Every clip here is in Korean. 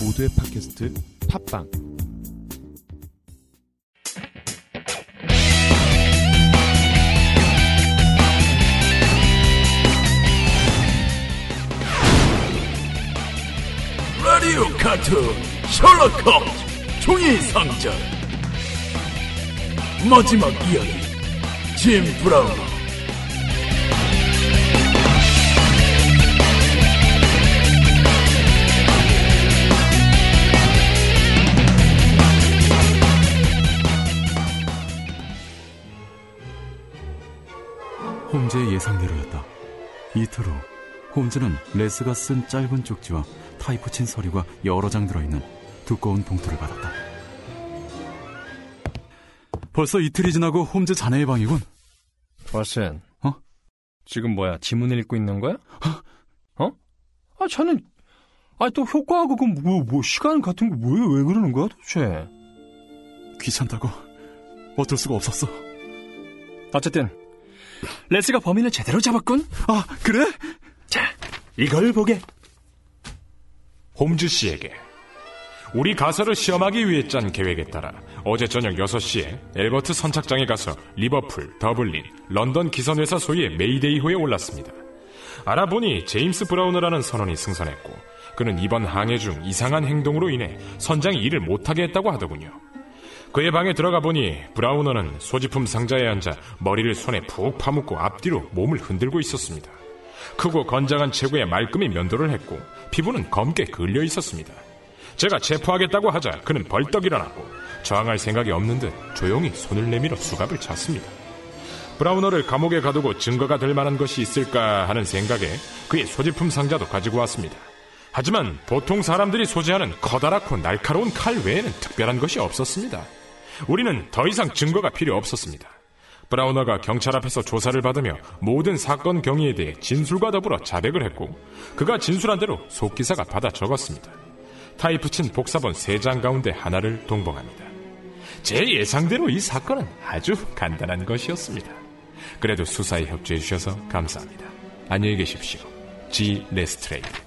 모두의 팟캐스트 팟빵. 라디오 카툰 셜록 홈즈 종이 상자 마지막 이야기 짐 브라운 홈즈의 예상대로였다. 이틀 후 홈즈는 레스가 쓴 짧은 쪽지와 타이프 친 서류가 여러 장 들어있는 두꺼운 봉투를 받았다. 벌써 이틀이 지나고 홈즈 자네의 방이군. 왓슨. 어? 지금 뭐야? 지문을 읽고 있는 거야? 어? 아, 저는 아, 또 효과하고 그 뭐, 뭐 시간 같은 거 뭐예요? 왜 그러는 거야, 도대체? 귀찮다고 어쩔 수가 없었어. 어쨌든 레스가 범인을 제대로 잡았군. 아, 그래? 자, 이걸 보게. 홈즈 씨에게 우리 가설을 시험하기 위해 짠 계획에 따라 어제 저녁 6시에 앨버트 선착장에 가서 리버풀, 더블린, 런던 기선회사 소유의 메이데이호에 올랐습니다. 알아보니 제임스 브라우너라는 선원이 승선했고 그는 이번 항해 중 이상한 행동으로 인해 선장이 일을 못하게 했다고 하더군요. 그의 방에 들어가 보니 브라우너는 소지품 상자에 앉아 머리를 손에 푹 파묻고 앞뒤로 몸을 흔들고 있었습니다. 크고 건장한 체구에 말끔히 면도를 했고 피부는 검게 그을려 있었습니다. 제가 체포하겠다고 하자 그는 벌떡 일어났고 저항할 생각이 없는 듯 조용히 손을 내밀어 수갑을 찼습니다. 브라우너를 감옥에 가두고 증거가 될 만한 것이 있을까 하는 생각에 그의 소지품 상자도 가지고 왔습니다. 하지만 보통 사람들이 소지하는 커다랗고 날카로운 칼 외에는 특별한 것이 없었습니다. 우리는 더 이상 증거가 필요 없었습니다. 브라우너가 경찰 앞에서 조사를 받으며 모든 사건 경위에 대해 진술과 더불어 자백을 했고 그가 진술한 대로 속기사가 받아 적었습니다. 타이프 친 복사본 3장 가운데 하나를 동봉합니다. 제 예상대로 이 사건은 아주 간단한 것이었습니다. 그래도 수사에 협조해 주셔서 감사합니다. 안녕히 계십시오. G 레스트레이드.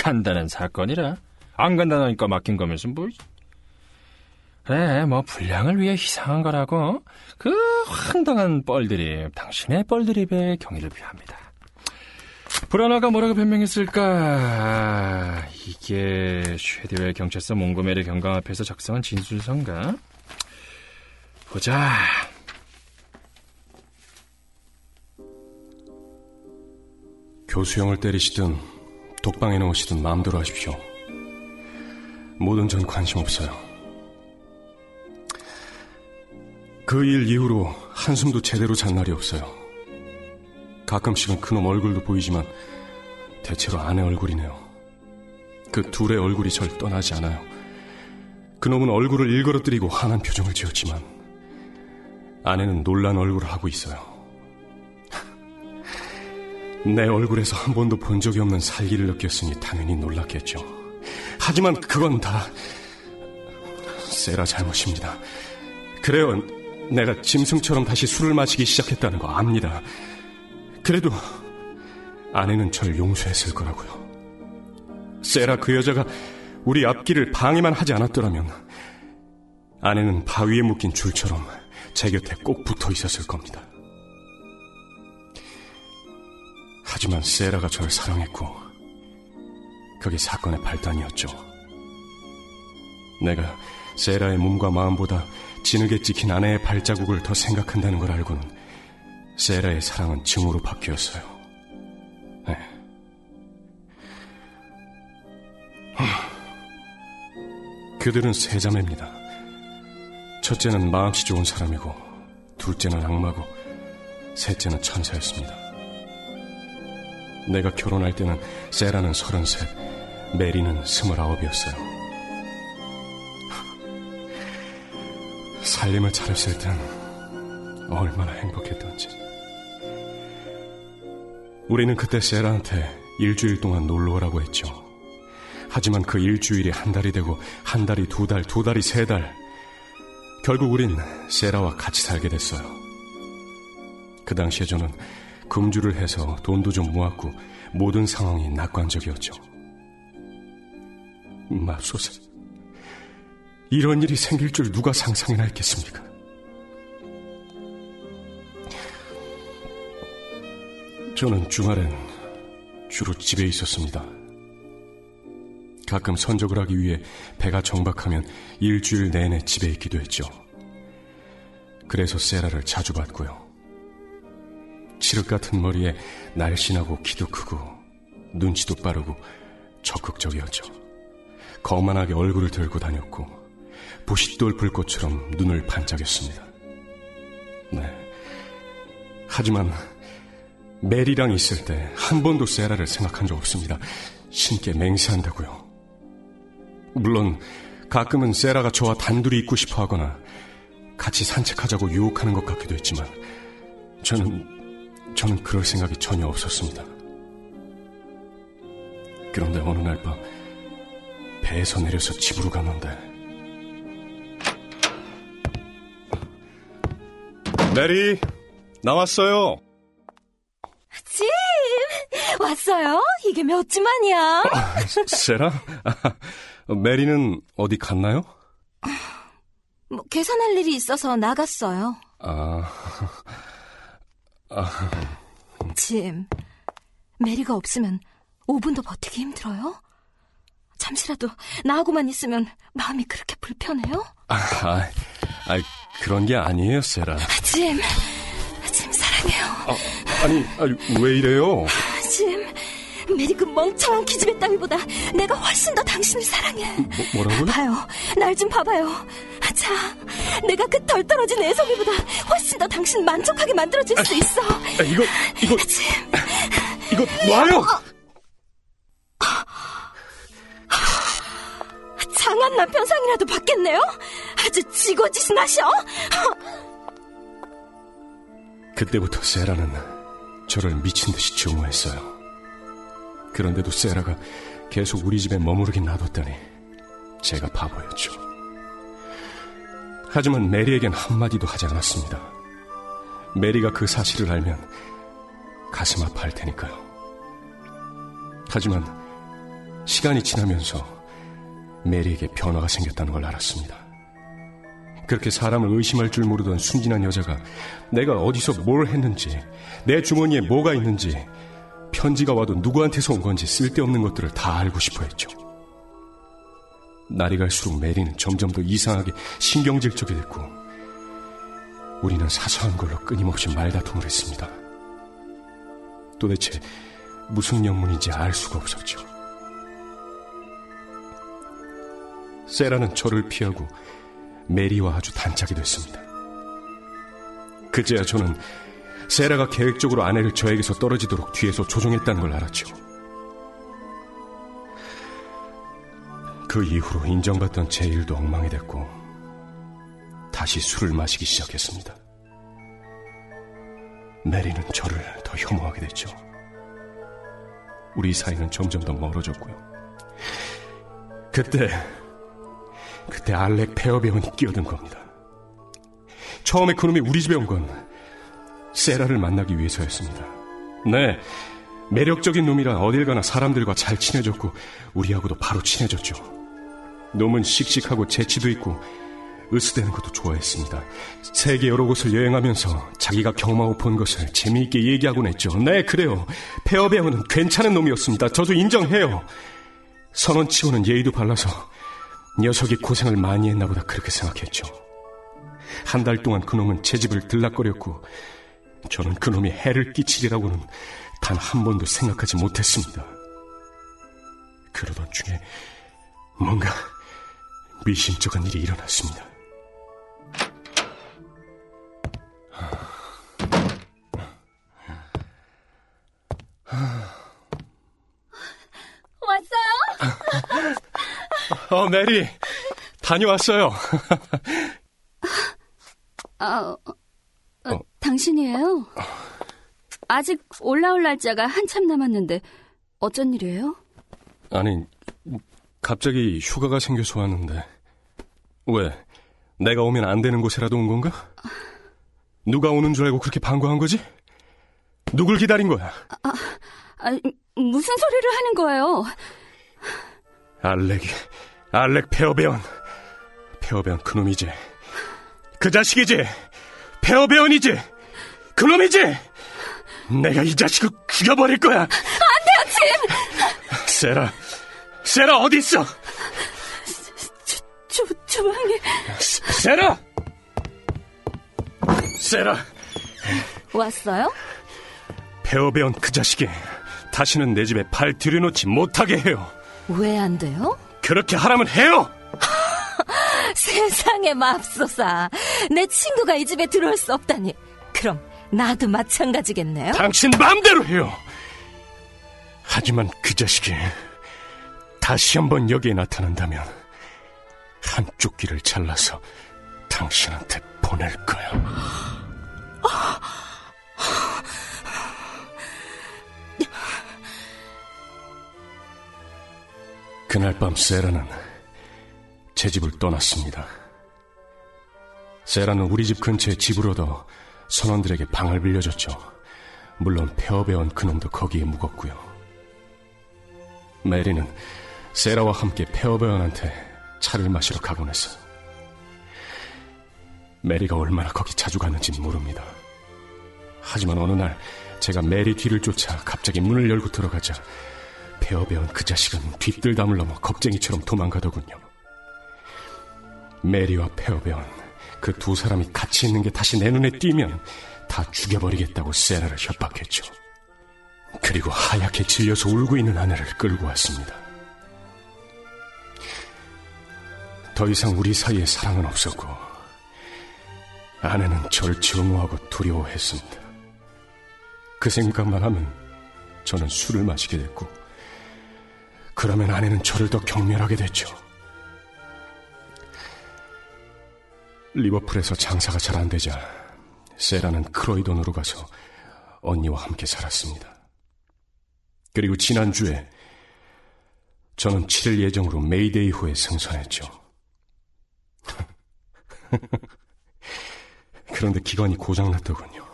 간단한 사건이라. 안 간단하니까 맡긴 거면서 뭐. 그래, 뭐, 분량을 위해 희생한 거라고. 그 황당한 뻘드립, 당신의 뻘드립에 경의를 표합니다. 브라나가 뭐라고 변명했을까? 이게 쉐디웰 경찰서 몽고메리 경감 앞에서 작성한 진술서인가? 보자. 교수형을 때리시든 독방에 넣으시든 마음대로 하십시오. 뭐든 전 관심 없어요. 그 일 이후로 한숨도 제대로 잔 날이 없어요. 가끔씩은 그놈 얼굴도 보이지만 대체로 아내 얼굴이네요. 그 둘의 얼굴이 절 떠나지 않아요. 그놈은 얼굴을 일그러뜨리고 환한 표정을 지었지만 아내는 놀란 얼굴을 하고 있어요. 내 얼굴에서 한 번도 본 적이 없는 살기를 느꼈으니 당연히 놀랐겠죠. 하지만 그건 다 세라 잘못입니다. 그래요. 내가 짐승처럼 다시 술을 마시기 시작했다는 거 압니다. 그래도 아내는 절 용서했을 거라고요. 세라 그 여자가 우리 앞길을 방해만 하지 않았더라면 아내는 바위에 묶인 줄처럼 제 곁에 꼭 붙어 있었을 겁니다. 하지만 세라가 저를 사랑했고 그게 사건의 발단이었죠. 내가 세라의 몸과 마음보다 진흙에 찍힌 아내의 발자국을 더 생각한다는 걸 알고는 세라의 사랑은 증오로 바뀌었어요. 네. 그들은 세 자매입니다. 첫째는 마음씨 좋은 사람이고, 둘째는 악마고, 셋째는 천사였습니다. 내가 결혼할 때는 세라는 서른셋, 메리는 스물아홉이었어요. 살림을 차렸을 땐 얼마나 행복했던지. 우리는 그때 세라한테 일주일 동안 놀러 오라고 했죠. 하지만 그 일주일이 한 달이 되고 한 달이 두 달, 두 달이 세 달. 결국 우린 세라와 같이 살게 됐어요. 그 당시에 저는 금주를 해서 돈도 좀 모았고 모든 상황이 낙관적이었죠. 맙소사. 이런 일이 생길 줄 누가 상상이나 했겠습니까? 저는 주말엔 주로 집에 있었습니다. 가끔 선적을 하기 위해 배가 정박하면 일주일 내내 집에 있기도 했죠. 그래서 세라를 자주 봤고요. 칠흑 같은 머리에 날씬하고 키도 크고 눈치도 빠르고 적극적이었죠. 거만하게 얼굴을 들고 다녔고 부싯돌 불꽃처럼 눈을 반짝였습니다. 네. 하지만 메리랑 있을 때 한 번도 세라를 생각한 적 없습니다. 신께 맹세한다고요. 물론 가끔은 세라가 저와 단둘이 있고 싶어 하거나 같이 산책하자고 유혹하는 것 같기도 했지만 저는 저는 그럴 생각이 전혀 없었습니다. 그런데 어느 날 밤 배에서 내려서 집으로 갔는데 메리 나왔어요. 짐! 왔어요? 이게 몇 주만이야? 세라? 메리는 어디 갔나요? 뭐, 계산할 일이 있어서 나갔어요. 아, 짐, 메리가 없으면 5분도 버티기 힘들어요? 잠시라도 나하고만 있으면 마음이 그렇게 불편해요? 아, 아, 아 그런 게 아니에요, 세라. 짐, 짐 사랑해요. 아, 아니, 아니, 왜 이래요? 짐, 메리 그 멍청한 기집애 따위보다 내가 훨씬 더 당신을 사랑해. 뭐, 뭐라고요? 봐요, 날 좀 봐봐요. 자, 내가 그 덜 떨어진 애송이보다 훨씬 더 당신 만족하게 만들어줄 수 있어. 아, 이거, 이거, 짐, 이거 놔요! 장한 남편 상이라도 받겠네요? 아주 지고지신 하셔? 그때부터 세라는 저를 미친 듯이 증오했어요. 그런데도 세라가 계속 우리 집에 머무르긴 놔뒀더니 제가 바보였죠. 하지만 메리에겐 한마디도 하지 않았습니다. 메리가 그 사실을 알면 가슴 아파할 테니까요. 하지만 시간이 지나면서 메리에게 변화가 생겼다는 걸 알았습니다. 그렇게 사람을 의심할 줄 모르던 순진한 여자가 내가 어디서 뭘 했는지, 내 주머니에 뭐가 있는지, 편지가 와도 누구한테서 온 건지 쓸데없는 것들을 다 알고 싶어 했죠. 날이 갈수록 메리는 점점 더 이상하게 신경질적이 됐고, 우리는 사소한 걸로 끊임없이 말다툼을 했습니다. 도대체 무슨 영문인지 알 수가 없었죠. 세라는 저를 피하고 메리와 아주 단짝이 됐습니다. 그제야 저는 세라가 계획적으로 아내를 저에게서 떨어지도록 뒤에서 조종했다는 걸 알았죠. 그 이후로 인정받던 제 일도 엉망이 됐고 다시 술을 마시기 시작했습니다. 메리는 저를 더 혐오하게 됐죠. 우리 사이는 점점 더 멀어졌고요. 그때 그때 알렉 페어배원이 끼어든 겁니다. 처음에 그놈이 우리 집에 온 건 세라를 만나기 위해서였습니다. 네, 매력적인 놈이라 어딜 가나 사람들과 잘 친해졌고 우리하고도 바로 친해졌죠. 놈은 씩씩하고 재치도 있고 으스대는 것도 좋아했습니다. 세계 여러 곳을 여행하면서 자기가 경험하고 본 것을 재미있게 얘기하곤 했죠. 네, 그래요. 페어배원은 괜찮은 놈이었습니다. 저도 인정해요. 선원 치고는 예의도 발라서 녀석이 고생을 많이 했나 보다 그렇게 생각했죠. 한 달 동안 그놈은 제 집을 들락거렸고 저는 그놈이 해를 끼치리라고는 단 한 번도 생각하지 못했습니다. 그러던 중에 뭔가 미심쩍은 일이 일어났습니다. 왔어요? 어, 메리. 다녀왔어요. 아, 어, 어, 당신이에요? 아직 올라올 날짜가 한참 남았는데 어쩐 일이에요? 아니, 갑자기 휴가가 생겨서 왔는데. 왜? 내가 오면 안 되는 곳이라도 온 건가? 누가 오는 줄 알고 그렇게 반가운 거지? 누굴 기다린 거야? 아, 무슨 소리를 하는 거예요? 알렉이 알렉 페어베언. 페어베언 그놈이지. 그 자식이지. 페어베언이지. 그놈이지. 내가 이 자식을 죽여버릴 거야. 안 돼요, 짐! 세라, 세라 어디 있어? 주, 주방에. 세라! 세라! 왔어요? 페어베언 그 자식이 다시는 내 집에 발 들여놓지 못하게 해요. 왜 안 돼요? 그렇게 하라면 해요! 세상에 맙소사. 내 친구가 이 집에 들어올 수 없다니. 그럼 나도 마찬가지겠네요. 당신 마음대로 해요. 하지만 그 자식이 다시 한번 여기에 나타난다면 한쪽 귀를 잘라서 당신한테 보낼 거야. 그날 밤 세라는 제 집을 떠났습니다. 세라는 우리 집 집을 얻어 선원들에게 방을 빌려줬죠. 물론 페어베언 그놈도 거기에 묵었고요. 메리는 세라와 함께 페어베언한테 차를 마시러 가곤 했어요. 메리가 얼마나 거기 자주 갔는지 모릅니다. 하지만 어느 날 제가 메리 뒤를 쫓아 갑자기 문을 열고 들어가자 폐업해온 그 자식은 뒷뜰담을 넘어 겁쟁이처럼 도망가더군요. 메리와 폐업해온 그 두 사람이 같이 있는 게 다시 내 눈에 띄면 다 죽여버리겠다고 세라를 협박했죠. 그리고 하얗게 질려서 울고 있는 아내를 끌고 왔습니다. 더 이상 우리 사이에 사랑은 없었고 아내는 저를 증오하고 두려워했습니다. 그 생각만 하면 저는 술을 마시게 됐고 그러면 아내는 저를 더 경멸하게 됐죠. 리버풀에서 장사가 잘 안 되자 세라는 크로이돈으로 가서 언니와 함께 살았습니다. 그리고 지난주에 저는 7일 예정으로 메이데이호에 승선했죠. 그런데 기관이 고장났더군요.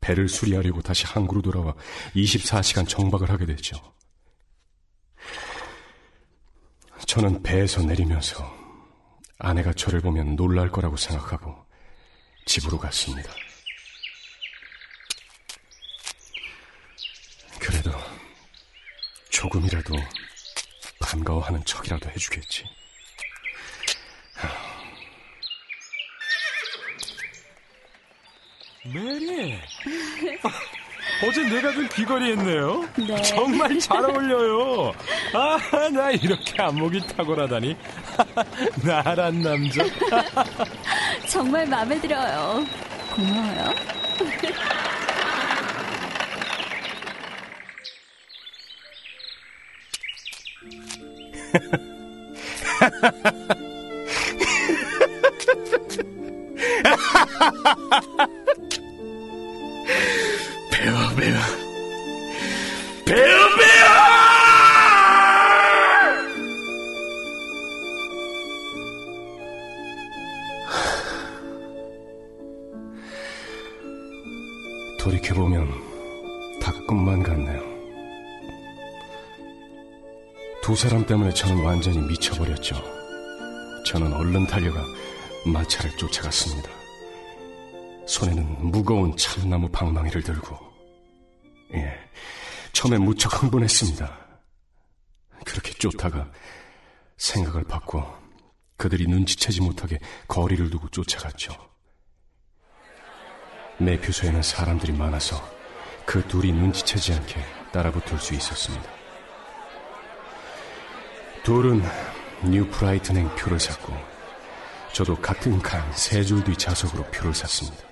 배를 수리하려고 다시 항구로 돌아와 24시간 정박을 하게 됐죠. 저는 배에서 내리면서 아내가 저를 보면 놀랄 거라고 생각하고 집으로 갔습니다. 그래도 조금이라도 반가워하는 척이라도 해주겠지. 메리, 어제 내가 준 귀걸이 했네요. 네. 정말 잘 어울려요. 아, 나 이렇게 안목이 탁월하다니. 나란 남자. 정말 마음에 들어요. 고마워요. 사람 때문에 저는 완전히 미쳐버렸죠. 저는 얼른 달려가 마차를 쫓아갔습니다. 손에는 무거운 참나무 방망이를 들고, 예, 처음에 무척 흥분했습니다. 그렇게 쫓다가 생각을 바꿔 그들이 눈치채지 못하게 거리를 두고 쫓아갔죠. 매표소에는 사람들이 많아서 그 둘이 눈치채지 않게 따라붙을 수 있었습니다. 둘은 뉴 브라이튼행 표를 샀고 저도 같은 칸 세 줄 뒤 좌석으로 표를 샀습니다.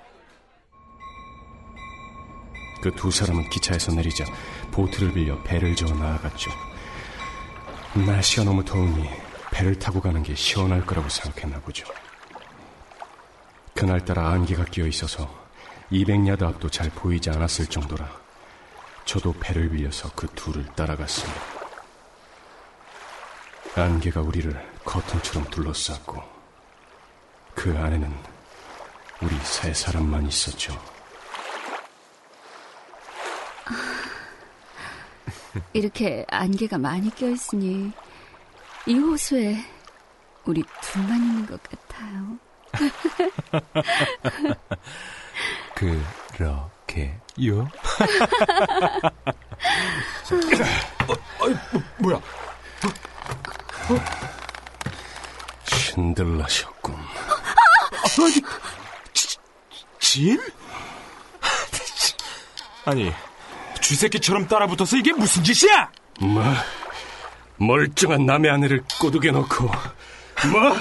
그 두 사람은 기차에서 내리자 보트를 빌려 배를 저어 나아갔죠. 날씨가 너무 더우니 배를 타고 가는 게 시원할 거라고 생각했나 보죠. 그날따라 안개가 끼어 있어서 200야드 앞도 잘 보이지 않았을 정도라 저도 배를 빌려서 그 둘을 따라갔습니다. 안개가 우리를 커튼처럼 둘러쌌고 그 안에는 우리 세 사람만 있었죠. 이렇게 안개가 많이 껴있으니 이 호수에 우리 둘만 있는 것 같아요. 그렇게요? 어, 뭐, 뭐야? 신들나셨군. 아니, 진? 아니, 쥐새끼처럼 따라붙어서 이게 무슨 짓이야? 뭐? 멀쩡한 남의 아내를 꼬드겨 놓고 뭐?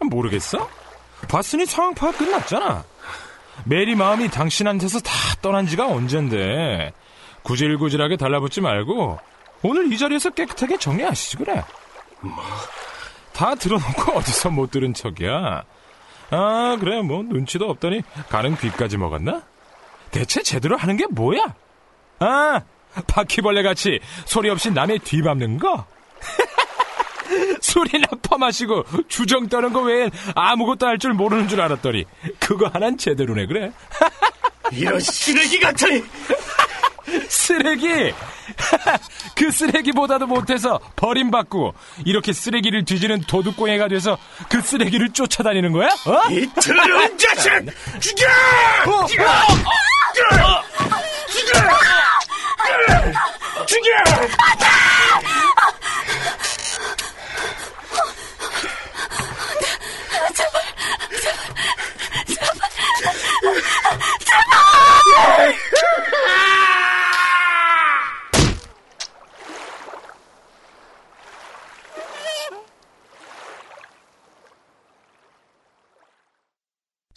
모르겠어? 봤으니 상황 파악 끝났잖아. 메리 마음이 당신한테서 다 떠난 지가 언젠데 구질구질하게 달라붙지 말고 오늘 이 자리에서 깨끗하게 정리하시지 그래. 다 들어놓고 어디서 못 들은 척이야. 아 그래 뭐 눈치도 없더니 가는 귀까지 먹었나? 대체 제대로 하는 게 뭐야? 아 바퀴벌레 같이 소리 없이 남의 뒤 밟는 거? 술이나 퍼마시고 주정 떠는 거 외엔 아무것도 할 줄 모르는 줄 알았더니 그거 하나는 제대로네 그래 이런 쓰레기 같으니 쓰레기 그 쓰레기보다도 못해서 버림받고 이렇게 쓰레기를 뒤지는 도둑공예가 돼서 그 쓰레기를 쫓아다니는 거야? 어? 이 더러운 자식 죽여! 어? 죽여! 죽여! 죽여!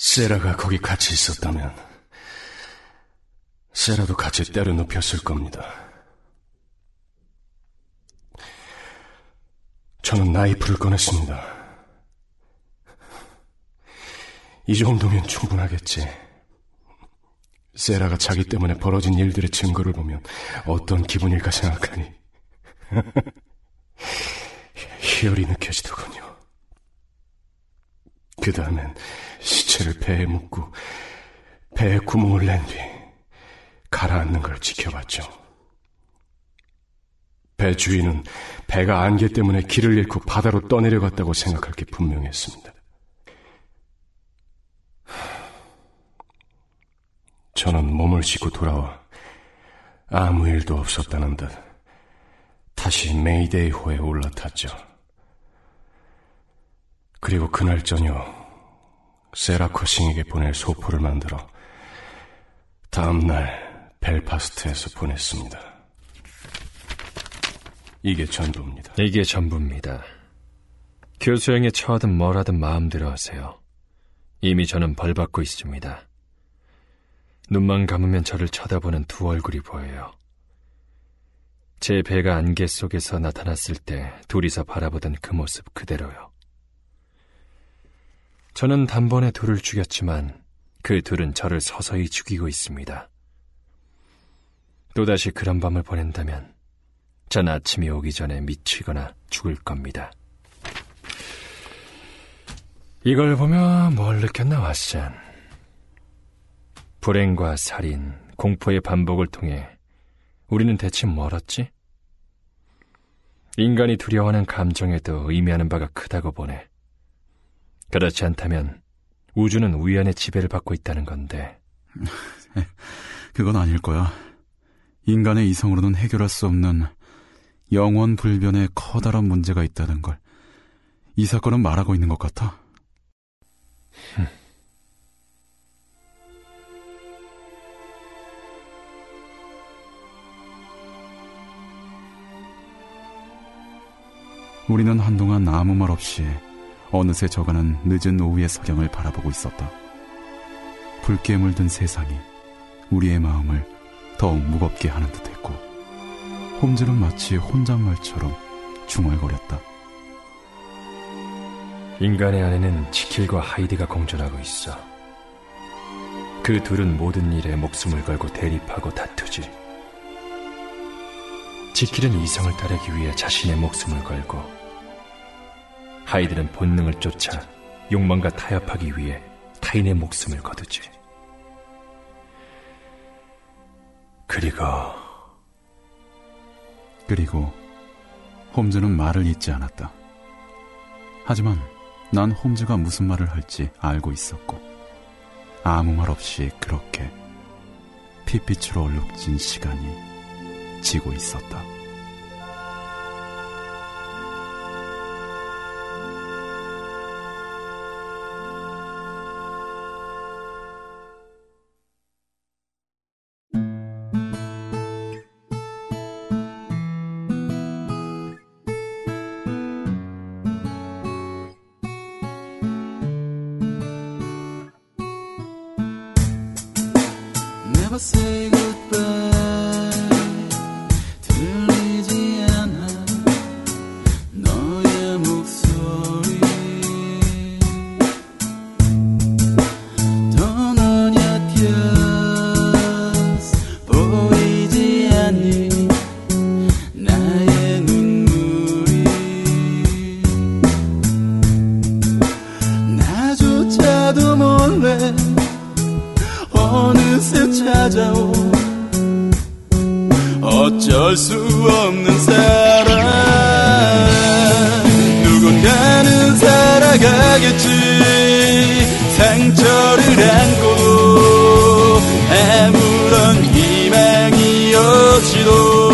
세라가 거기 같이 있었다면 세라도 같이 때려 눕혔을 겁니다. 저는 나이프를 꺼냈습니다. 이 정도면 충분하겠지. 세라가 자기 때문에 벌어진 일들의 증거를 보면 어떤 기분일까 생각하니 희열이 느껴지더군요. 그 다음엔 시체를 배에 묶고 배에 구멍을 낸 뒤 가라앉는 걸 지켜봤죠. 배 주인은 배가 안개 때문에 길을 잃고 바다로 떠내려갔다고 생각할 게 분명했습니다. 저는 몸을 씻고 돌아와 아무 일도 없었다는 듯 다시 메이데이 호에 올라탔죠. 그리고 그날 저녁 세라 커싱에게 보낼 소포를 만들어 다음날 벨파스트에서 보냈습니다. 이게 전부입니다. 이게 전부입니다. 교수형에 처하든 뭘 하든 마음대로 하세요. 이미 저는 벌받고 있습니다. 눈만 감으면 저를 쳐다보는 두 얼굴이 보여요. 제 배가 안개 속에서 나타났을 때 둘이서 바라보던 그 모습 그대로요. 저는 단번에 둘을 죽였지만 그 둘은 저를 서서히 죽이고 있습니다. 또다시 그런 밤을 보낸다면 전 아침이 오기 전에 미치거나 죽을 겁니다. 이걸 보며 뭘 느꼈나 왓슨. 불행과 살인, 공포의 반복을 통해 우리는 대체 뭘 얻지? 인간이 두려워하는 감정에도 의미하는 바가 크다고 보네. 그렇지 않다면 우주는 우연의 지배를 받고 있다는 건데. 그건 아닐 거야. 인간의 이성으로는 해결할 수 없는 영원 불변의 커다란 문제가 있다는 걸 이 사건은 말하고 있는 것 같아. 우리는 한동안 아무 말 없이 어느새 저가는 늦은 오후의 석양을 바라보고 있었다. 붉게 물든 세상이 우리의 마음을 더욱 무겁게 하는 듯했고 홈즈는 마치 혼잣말처럼 중얼거렸다. 인간의 안에는 지킬과 하이드가 공존하고 있어. 그 둘은 모든 일에 목숨을 걸고 대립하고 다투지. 지킬은 이성을 따르기 위해 자신의 목숨을 걸고 하이드는 본능을 쫓아 욕망과 타협하기 위해 타인의 목숨을 거두지. 그리고 그리고 홈즈는 말을 잇지 않았다. 하지만 난 홈즈가 무슨 말을 할지 알고 있었고 아무 말 없이 그렇게 핏빛으로 얼룩진 시간이 지고 있었다. você. 가겠지. 상처를 안고 아무런 희망이 없이도.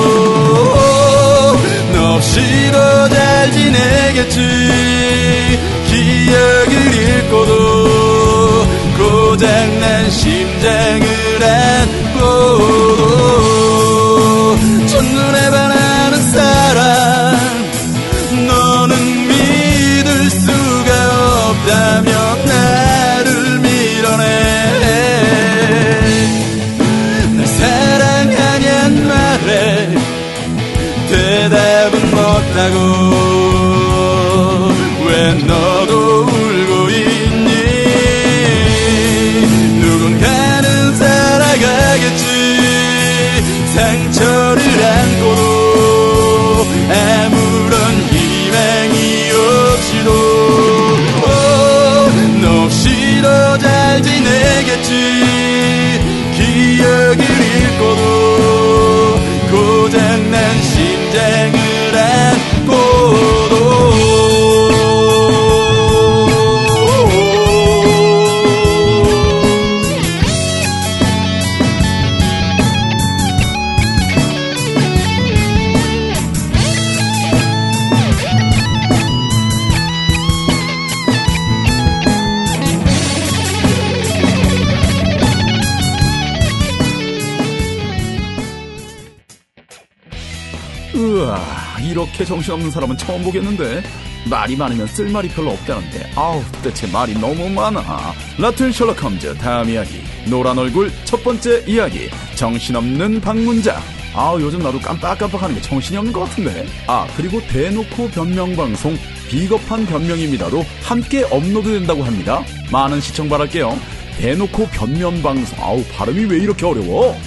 너 없이도 잘 지내겠지. 기억을 잃고도 고장난 심 대답은 못 이렇게 정신없는 사람은 처음 보겠는데. 말이 많으면 쓸 말이 별로 없다는데. 아우, 대체 말이 너무 많아. 라틀 셜록 홈즈, 다음 이야기. 노란 얼굴, 첫 번째 이야기. 정신없는 방문자. 아우, 요즘 나도 깜빡깜빡하는 게 정신이 없는 것 같은데. 아, 그리고 대놓고 변명방송, 비겁한 변명입니다도 함께 업로드 된다고 합니다. 많은 시청 바랄게요. 대놓고 변명방송. 아우, 발음이 왜 이렇게 어려워?